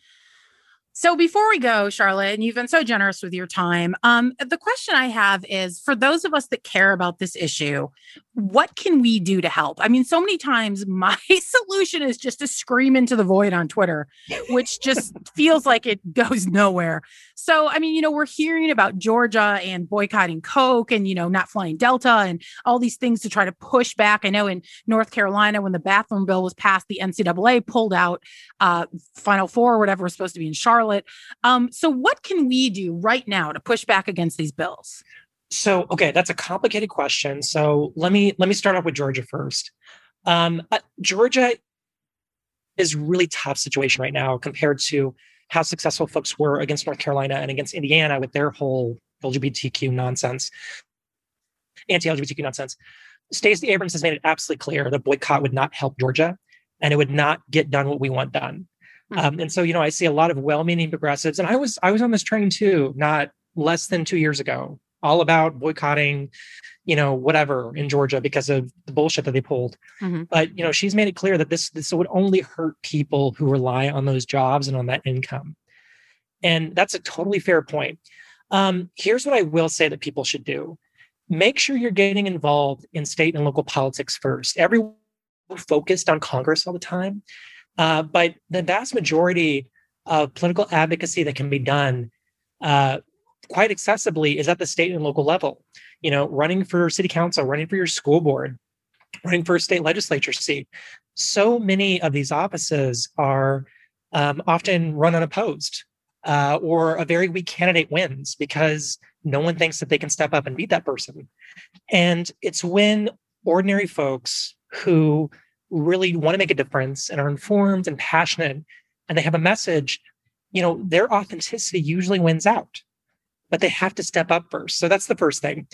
Speaker 3: So before we go, Charlotte, and you've been so generous with your time, um, the question I have is for those of us that care about this issue, what can we do to help? I mean, so many times my (laughs) solution is just to scream into the void on Twitter, which just feels like it goes (laughs) nowhere. So, I mean, you know, we're hearing about Georgia and boycotting Coke and, you know, not flying Delta and all these things to try to push back. I know in North Carolina, when the bathroom bill was passed, the NCAA pulled out uh, Final Four or whatever was supposed to be in Charlotte. Um, so, what can we do right now to push back against these bills?
Speaker 5: So, okay, that's a complicated question. So let me let me start off with Georgia first. Um, uh, Georgia is really tough situation right now compared to how successful folks were against North Carolina and against Indiana with their whole LGBTQ nonsense, anti-LGBTQ nonsense. Stacey Abrams has made it absolutely clear that boycott would not help Georgia, and it would not get done what we want done. Mm-hmm. Um, and so, you know, I see a lot of well-meaning progressives, and I was I was on this train too, not less than two years ago, all about boycotting, you know, whatever in Georgia because of the bullshit that they pulled. Mm-hmm. But you know, she's made it clear that this this would only hurt people who rely on those jobs and on that income. And that's a totally fair point. Um, here's what I will say that people should do make sure you're getting involved in state and local politics first. Everyone focused on Congress all the time, uh, but the vast majority of political advocacy that can be done uh, quite accessibly is at the state and local level. You know, running for city council, running for your school board, running for a state legislature seat. So many of these offices are um, often run unopposed uh, or a very weak candidate wins because no one thinks that they can step up and beat that person. And it's when ordinary folks who really want to make a difference and are informed and passionate and they have a message, you know, their authenticity usually wins out, but they have to step up first. So that's the first thing.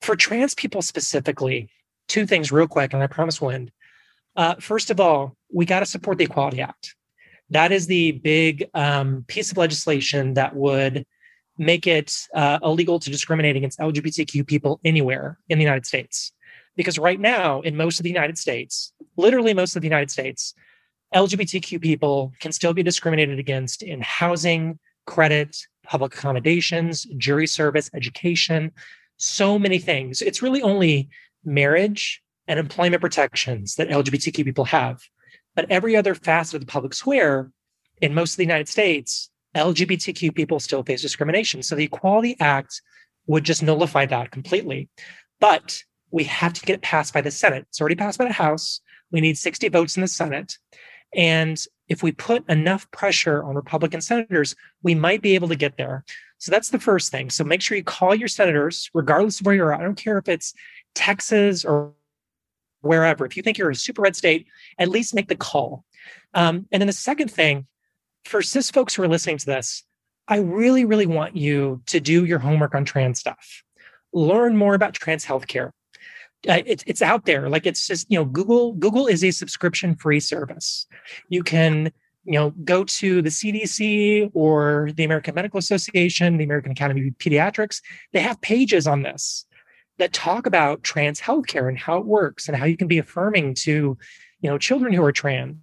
Speaker 5: For trans people specifically, two things real quick, and I promise we'll end. Uh, first of all, we got to support the Equality Act. That is the big um, piece of legislation that would make it uh, illegal to discriminate against LGBTQ people anywhere in the United States. Because right now, in most of the United States, literally most of the United States, LGBTQ people can still be discriminated against in housing, credit, public accommodations, jury service, education, so many things. It's really only marriage and employment protections that LGBTQ people have. But every other facet of the public square in most of the United States, LGBTQ people still face discrimination. So the Equality Act would just nullify that completely. But we have to get it passed by the Senate. It's already passed by the House. We need 60 votes in the Senate. And if we put enough pressure on Republican senators, we might be able to get there. So that's the first thing. So make sure you call your senators, regardless of where you're at. I don't care if it's Texas or wherever. If you think you're a super red state, at least make the call. Um, and then the second thing, for cis folks who are listening to this, I really, really want you to do your homework on trans stuff. Learn more about trans healthcare. Uh, it's it's out there. Like it's just you know Google Google is a subscription free service. You can you know go to the CDC or the American Medical Association, the American Academy of Pediatrics. They have pages on this that talk about trans healthcare and how it works and how you can be affirming to, you know, children who are trans.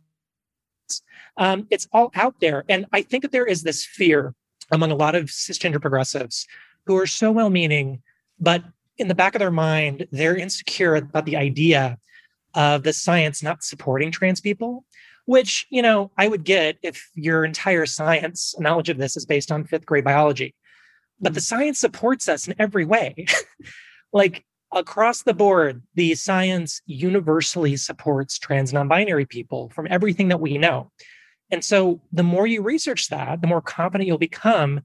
Speaker 5: Um, it's all out there, and I think that there is this fear among a lot of cisgender progressives who are so well-meaning, but in the back of their mind, they're insecure about the idea of the science not supporting trans people. Which you know, I would get if your entire science knowledge of this is based on fifth grade biology but the mm. science supports us in every way. (laughs) like across the board, the science universally supports trans non binary people from everything that we know. And so the more you research that, the more confident you'll become.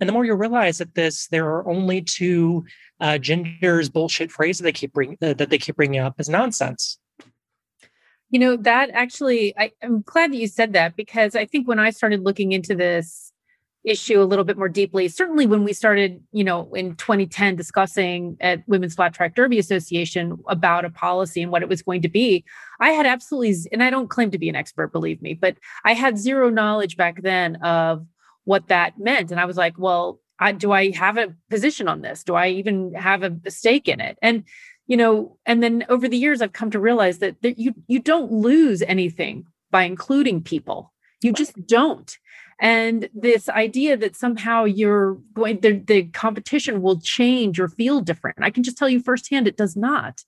Speaker 5: And the more you realize that this, there are only two uh, genders bullshit phrases they keep bring, uh, that they keep bringing up as nonsense.
Speaker 4: You know, that actually, I, I'm glad that you said that because I think when I started looking into this issue a little bit more deeply. Certainly, when we started, you know, in 2010 discussing at Women's Flat Track Derby Association about a policy and what it was going to be, I had absolutely, and I don't claim to be an expert, believe me, but I had zero knowledge back then of what that meant. And I was like, well, I, do I have a position on this? Do I even have a, stake in it? And you know, and then over the years, I've come to realize that, that you you don't lose anything by including people. You just don't and this idea that somehow you're going the, the competition will change or feel different i can just tell you firsthand it does not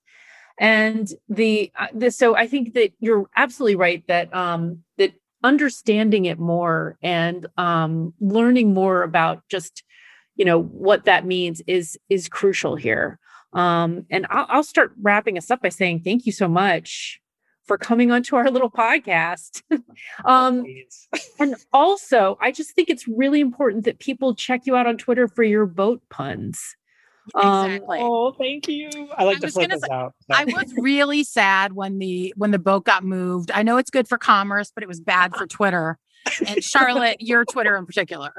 Speaker 4: and the, uh, the so i think that you're absolutely right that um that understanding it more and um learning more about just you know what that means is is crucial here um and I'll, I'll start wrapping us up by saying thank you so much for coming onto our little podcast. (laughs) um, (laughs) and also, I just think it's really important that people check you out on Twitter for your boat puns.
Speaker 3: Um, exactly.
Speaker 5: oh, thank you. I like I to flip this say, out.
Speaker 3: I was really sad when the when the boat got moved. I know it's good for commerce, but it was bad for (laughs) Twitter. and Charlotte, your Twitter in particular.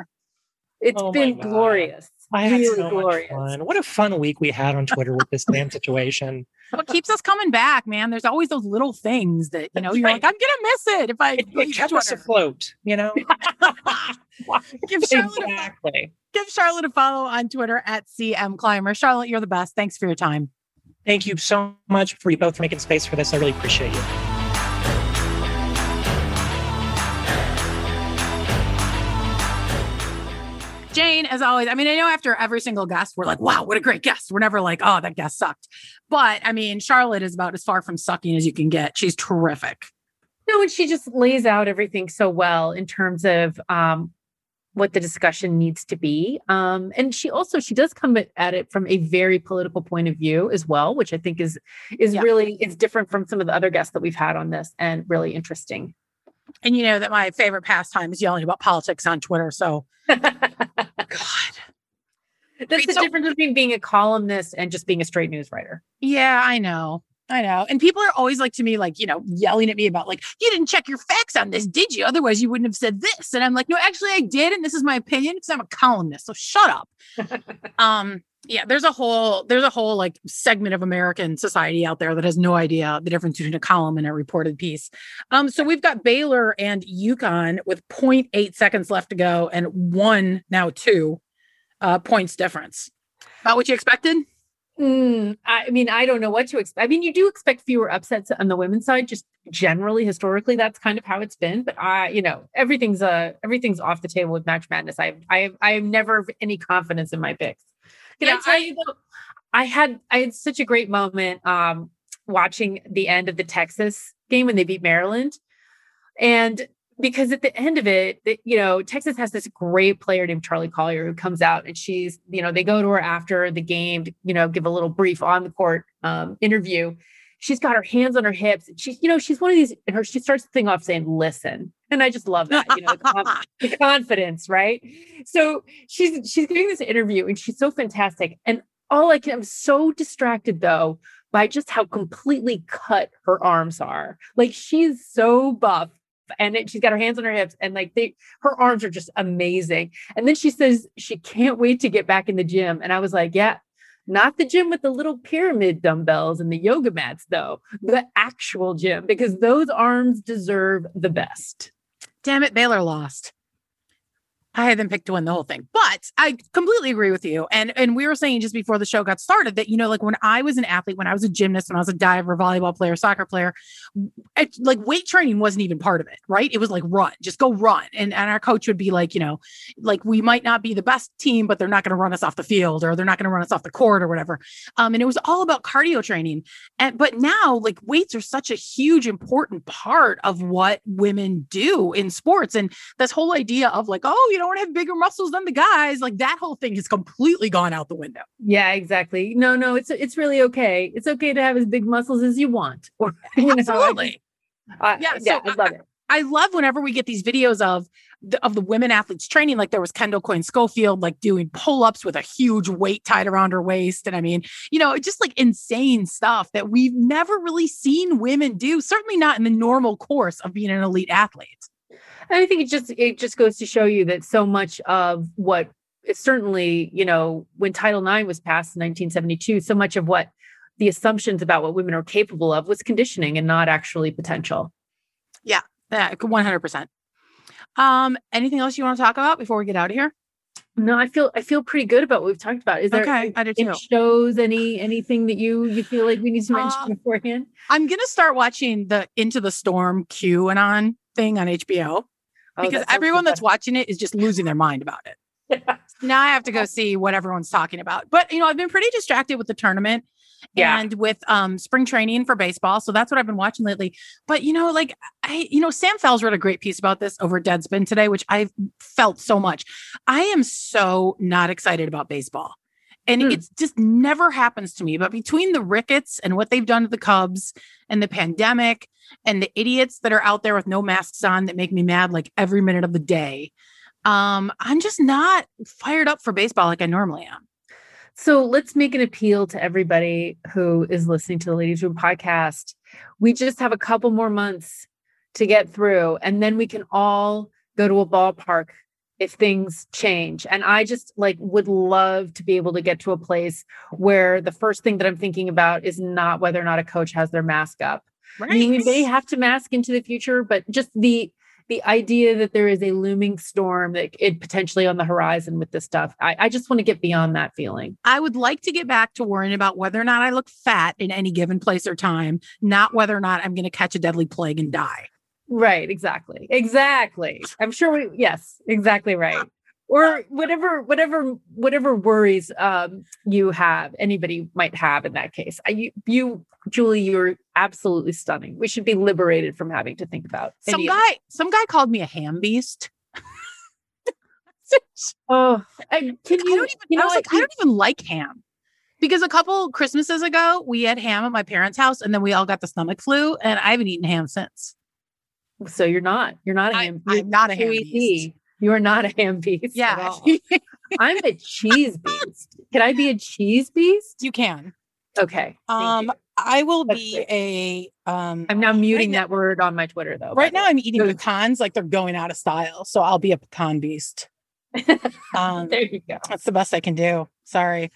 Speaker 4: It's
Speaker 5: Oh
Speaker 4: been glorious.
Speaker 5: I had
Speaker 4: really
Speaker 5: so
Speaker 4: glorious.
Speaker 5: much fun. What a fun week we had on Twitter with this damn situation.
Speaker 3: What keeps us coming back, man? There's always those little things that you know
Speaker 5: That's
Speaker 3: you're
Speaker 5: right.
Speaker 3: like, I'm gonna miss it if I
Speaker 5: It, it
Speaker 3: leave
Speaker 5: kept us afloat, you know? (laughs) (laughs)
Speaker 3: give Charlotte a, give Charlotte a follow on Twitter at CM Clymer. Charlotte, you're the best. Thanks for your time.
Speaker 5: Thank you so much for you both for making space for this. I really appreciate you.
Speaker 3: Jane, as always, I mean, I know after every single guest, we're like, wow, what a great guest. We're never like, oh, that guest sucked. But I mean, Charlotte is about as far from sucking as you can get. She's terrific.
Speaker 4: No, and she just lays out everything so well in terms of um, what the discussion needs to be. Um, and she also she does come at- it from a very political point of view as well, which I think is is
Speaker 3: Yeah.
Speaker 4: really is different from some of the other guests that we've had on this and really interesting.
Speaker 3: And you know that my favorite pastime is yelling about politics on Twitter. So, (laughs) God.
Speaker 4: That's the
Speaker 3: So-
Speaker 4: difference between being a columnist and just being a straight news writer.
Speaker 3: Yeah, I know. I know. And people are always like to me, like, you know, yelling at me about, like, you didn't check your facts on this, did you? Otherwise, you wouldn't have said this. And I'm like, no, actually, I did. And this is my opinion because I'm a columnist. So shut up. (laughs) um, yeah, there's a whole, there's a whole like segment of American society out there that has no idea the difference between a column and a reported piece. Um, so we've got Baylor and UConn with 0.8 seconds left to go and one, now two uh, points difference. About what you expected?
Speaker 4: Mm, I mean, I don't know what to expect. I mean, you do expect fewer upsets on the women's side, just generally, historically, that's kind of how it's been. But I, you know, everything's uh everything's off the table with March Madness. I, I, I have never any confidence in my picks. Can
Speaker 3: Yeah,
Speaker 4: I tell you though? I had I had such a great moment um watching the end of the Texas game when they beat Maryland, and because at the end of it, the- you know, Texas has this great player named Charli Collier who comes out and she's, you know, they go to her after the game to, you know, give a little brief on the court um, interview. She's got her hands on her hips. She's, you know, she's one of these, and her, she starts the thing off saying, listen. (laughs) And I just love that, you know, the, con- the (laughs) confidence, right? So she's, she's giving this interview and she's so fantastic. And all I can, I'm so distracted though by just how completely cut her arms are. Like she's so buff and it, she's got her hands on her hips and like they her arms are just amazing and then she says she can't wait to get back in the gym and i was like yeah not the gym with the little pyramid dumbbells and the yoga mats though the actual gym because those arms deserve the best
Speaker 3: Damn it, Baylor lost. I had them picked to win the whole thing, but I completely agree with you. And and we were saying just before the show got started that you know, like when I was an athlete, when I was a gymnast, when I was a diver, volleyball player, soccer player, like weight training wasn't even part of it, right? It was like run, just go run, and and our coach would be like, you know, like we might not be the best team, but they're not going to run us off the field or they're not going to run us off the court or whatever. Um, and it was all about cardio training. And but now, like weights are such a huge, important part of what women do in sports, and this whole idea of like, oh, you don't have bigger muscles than the guys, like that whole thing has completely gone out the window.
Speaker 4: yeah exactly no no it's it's really okay it's okay to have as big muscles as you want (laughs) or you know,
Speaker 3: Absolutely.
Speaker 4: I-
Speaker 3: Yeah,
Speaker 4: yeah
Speaker 3: so
Speaker 4: i love it
Speaker 3: I love whenever we get these videos of the, of the women athletes training. Like there was Kendall Coyne Schofield, like doing pull ups with a huge weight tied around her waist, and I mean, you know, just like insane stuff that we've never really seen women do. Certainly not in the normal course of being an elite athlete.
Speaker 4: And I think it just it just goes to show you that so much of what certainly, you know, when Title IX was passed in 1972, so much of what the assumptions about what women are capable of was conditioning and not actually potential.
Speaker 3: Yeah, hundred percent. Um, anything else you want to talk about before we get out of here?
Speaker 4: No, I feel I feel pretty good about what we've talked about. Is there
Speaker 3: Okay, I do too.
Speaker 4: shows any anything that you you feel like we need to mention
Speaker 3: Uh,
Speaker 4: beforehand?
Speaker 3: I'm gonna start watching the Into the Storm QAnon thing on HBO
Speaker 4: Oh,
Speaker 3: because
Speaker 4: that
Speaker 3: everyone that's watching it is just losing their mind about it. now I have to go see what everyone's talking about. But you know, I've been pretty distracted with the tournament
Speaker 4: Yeah.
Speaker 3: and with um spring training for baseball. So that's what I've been watching lately. But you know, like I, you know, Sam Fels wrote a great piece about this over Deadspin today, which I've felt so much. I am so not excited about baseball. And
Speaker 4: Hmm.
Speaker 3: it's just never happens to me. But between the Ricketts and what they've done to the Cubs and the pandemic and the idiots that are out there with no masks on that make me mad like every minute of the day, um, I'm just not fired up for baseball like I normally am.
Speaker 4: So let's make an appeal to everybody who is listening to the Ladies Room podcast. We just have a couple more months to get through, and then we can all go to a ballpark if things change. And I just like would love to be able to get to a place where the first thing that I'm thinking about is not whether or not a coach has their mask up.
Speaker 3: Right.
Speaker 4: I mean, we may have to mask into the future, but just the the idea that there is a looming storm that it potentially on the horizon with this stuff. I, I just want to get beyond that feeling.
Speaker 3: I would like to get back to worrying about whether or not I look fat in any given place or time, not whether or not I'm going to catch a deadly plague and die.
Speaker 4: Right, exactly. Exactly. I'm sure we yes, exactly right. Or whatever whatever whatever worries um you have, anybody might have in that case. I, you you Julie, you're absolutely stunning. We should be liberated from having to think about
Speaker 3: Some guy, some guy called me a ham beast. (laughs)
Speaker 4: Oh, and can
Speaker 3: I
Speaker 4: you?
Speaker 3: don't even.
Speaker 4: you
Speaker 3: I
Speaker 4: know
Speaker 3: was like,
Speaker 4: what?
Speaker 3: I don't even like ham. Because a couple Christmases ago, we had ham at my parents' house, and then we all got the stomach flu, and I haven't eaten ham since.
Speaker 4: So you're not. You're not a
Speaker 3: I,
Speaker 4: ham.
Speaker 3: I'm not a ham beast.
Speaker 4: You are not a ham beast.
Speaker 3: Yeah. (laughs)
Speaker 4: I'm a cheese beast. Can I be a cheese beast?
Speaker 6: You can.
Speaker 4: Okay.
Speaker 6: Um. I will
Speaker 4: That's
Speaker 6: be
Speaker 4: great.
Speaker 6: a um
Speaker 4: I'm now muting that word on my Twitter though.
Speaker 6: right now. I'm eating pecans like they're going out of style. So I'll be a pecan beast. (laughs) Um
Speaker 4: there you go.
Speaker 6: that's the best I can do. Sorry.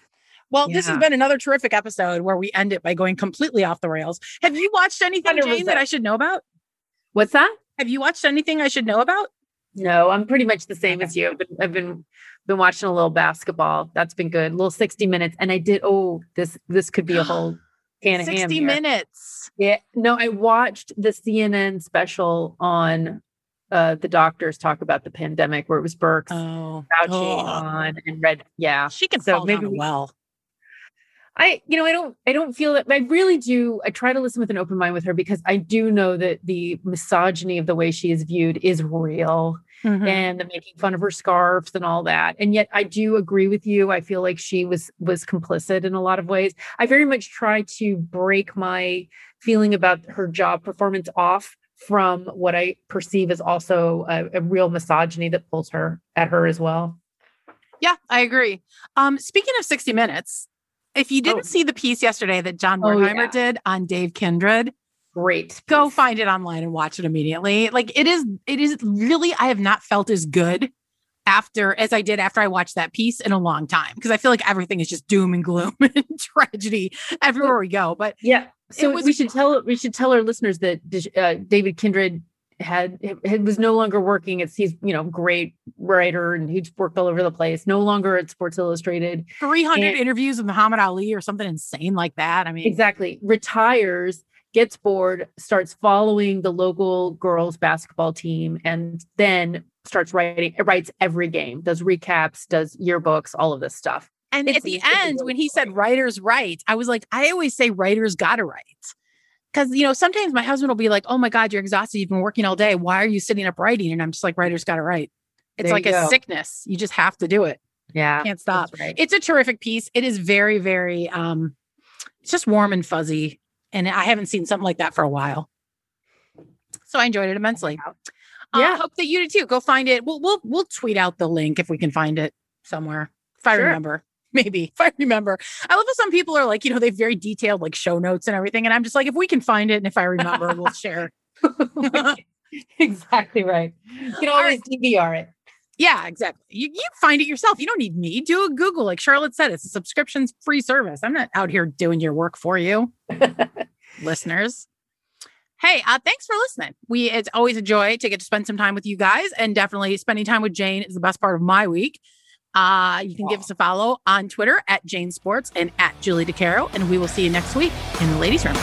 Speaker 3: Well, this has been another terrific episode where we end it by going completely off the rails. Have you watched anything, Jane, that I should know about?
Speaker 4: What's that?
Speaker 3: Have you watched anything I should know about?
Speaker 4: No, I'm pretty much the same as you. I've been, I've been been watching a little basketball. That's been good. A little 60 minutes. And I did oh, this this could be a whole (gasps) can of ham.
Speaker 3: 60
Speaker 4: here.
Speaker 3: minutes.
Speaker 4: Yeah. No, I watched the CNN special on uh the doctors talk about the pandemic where it was Birx,
Speaker 6: Oh,
Speaker 4: Fauci
Speaker 6: oh.
Speaker 4: on and Red. Yeah.
Speaker 3: She can
Speaker 4: So
Speaker 3: fall
Speaker 4: maybe we-
Speaker 3: well.
Speaker 4: I, you know, I don't, I don't feel that. I really do. I try to listen with an open mind with her because I do know that the misogyny of the way she is viewed is real,
Speaker 3: Mhm.
Speaker 4: and the making fun of her scarves and all that. And yet, I do agree with you. I feel like she was was complicit in a lot of ways. I very much try to break my feeling about her job performance off from what I perceive as also a, a real misogyny that pulls her at her as well.
Speaker 3: Yeah, I agree. Um, speaking of 60 Minutes, if you didn't
Speaker 4: Oh.
Speaker 3: see the piece yesterday that John
Speaker 4: Oh,
Speaker 3: Wertheim
Speaker 4: yeah.
Speaker 3: did on Dave Kindred,
Speaker 4: Great.
Speaker 3: go find it online and watch it immediately. Like it is, it is really, I have not felt as good after as I did after I watched that piece in a long time because I feel like everything is just doom and gloom (laughs) and tragedy everywhere we go. But
Speaker 4: Yeah. So
Speaker 3: was-
Speaker 4: we should tell we should tell our listeners that uh, David Kindred had it was no longer working. It's he's you know great writer and he's worked all over the place. No longer at Sports Illustrated.
Speaker 3: 300
Speaker 4: And-
Speaker 3: interviews with Muhammad Ali or something insane like that. I mean,
Speaker 4: Exactly. Retires, gets bored, starts following the local girls basketball team, and then starts writing. Writes every game, does recaps, does yearbooks, all of this stuff.
Speaker 3: And
Speaker 4: It's
Speaker 3: at the
Speaker 4: a- it's a
Speaker 3: end,
Speaker 4: really
Speaker 3: when he said writers write, I was like, I always say writers gotta write. Because you know, sometimes my husband will be like, Oh my God, you're exhausted. You've been working all day. Why are you sitting up writing? And I'm just like, writers gotta write. It's
Speaker 4: There
Speaker 3: like a
Speaker 4: go.
Speaker 3: sickness. You just have to do it.
Speaker 4: Yeah,
Speaker 3: Can't stop.
Speaker 4: right.
Speaker 3: It's a terrific piece. It is very, very um, it's just warm and fuzzy. And I haven't seen something like that for a while. So I enjoyed it immensely. Uh, I
Speaker 4: Yeah.
Speaker 3: hope that you did too. Go find it. We'll we'll we'll tweet out the link if we can find it somewhere. If I
Speaker 4: Sure.
Speaker 3: remember. Maybe if I remember. I love how some people are like, you know, they've very detailed like show notes and everything. And I'm just like, if we can find it and if I remember, we'll (laughs) share.
Speaker 4: exactly right. You can always DVR it.
Speaker 3: Yeah, exactly. You you find it yourself. You don't need me. Do a Google. Like Charlotte said, it's a subscriptions free service. I'm not out here doing your work for you, (laughs) listeners. Hey, uh, thanks for listening. We it's always a joy to get to spend some time with you guys, and definitely spending time with Jane is the best part of my week. Uh, you can give us a follow on Twitter at Jane Sports and at Julie DiCaro, and we will see you next week in the ladies' room.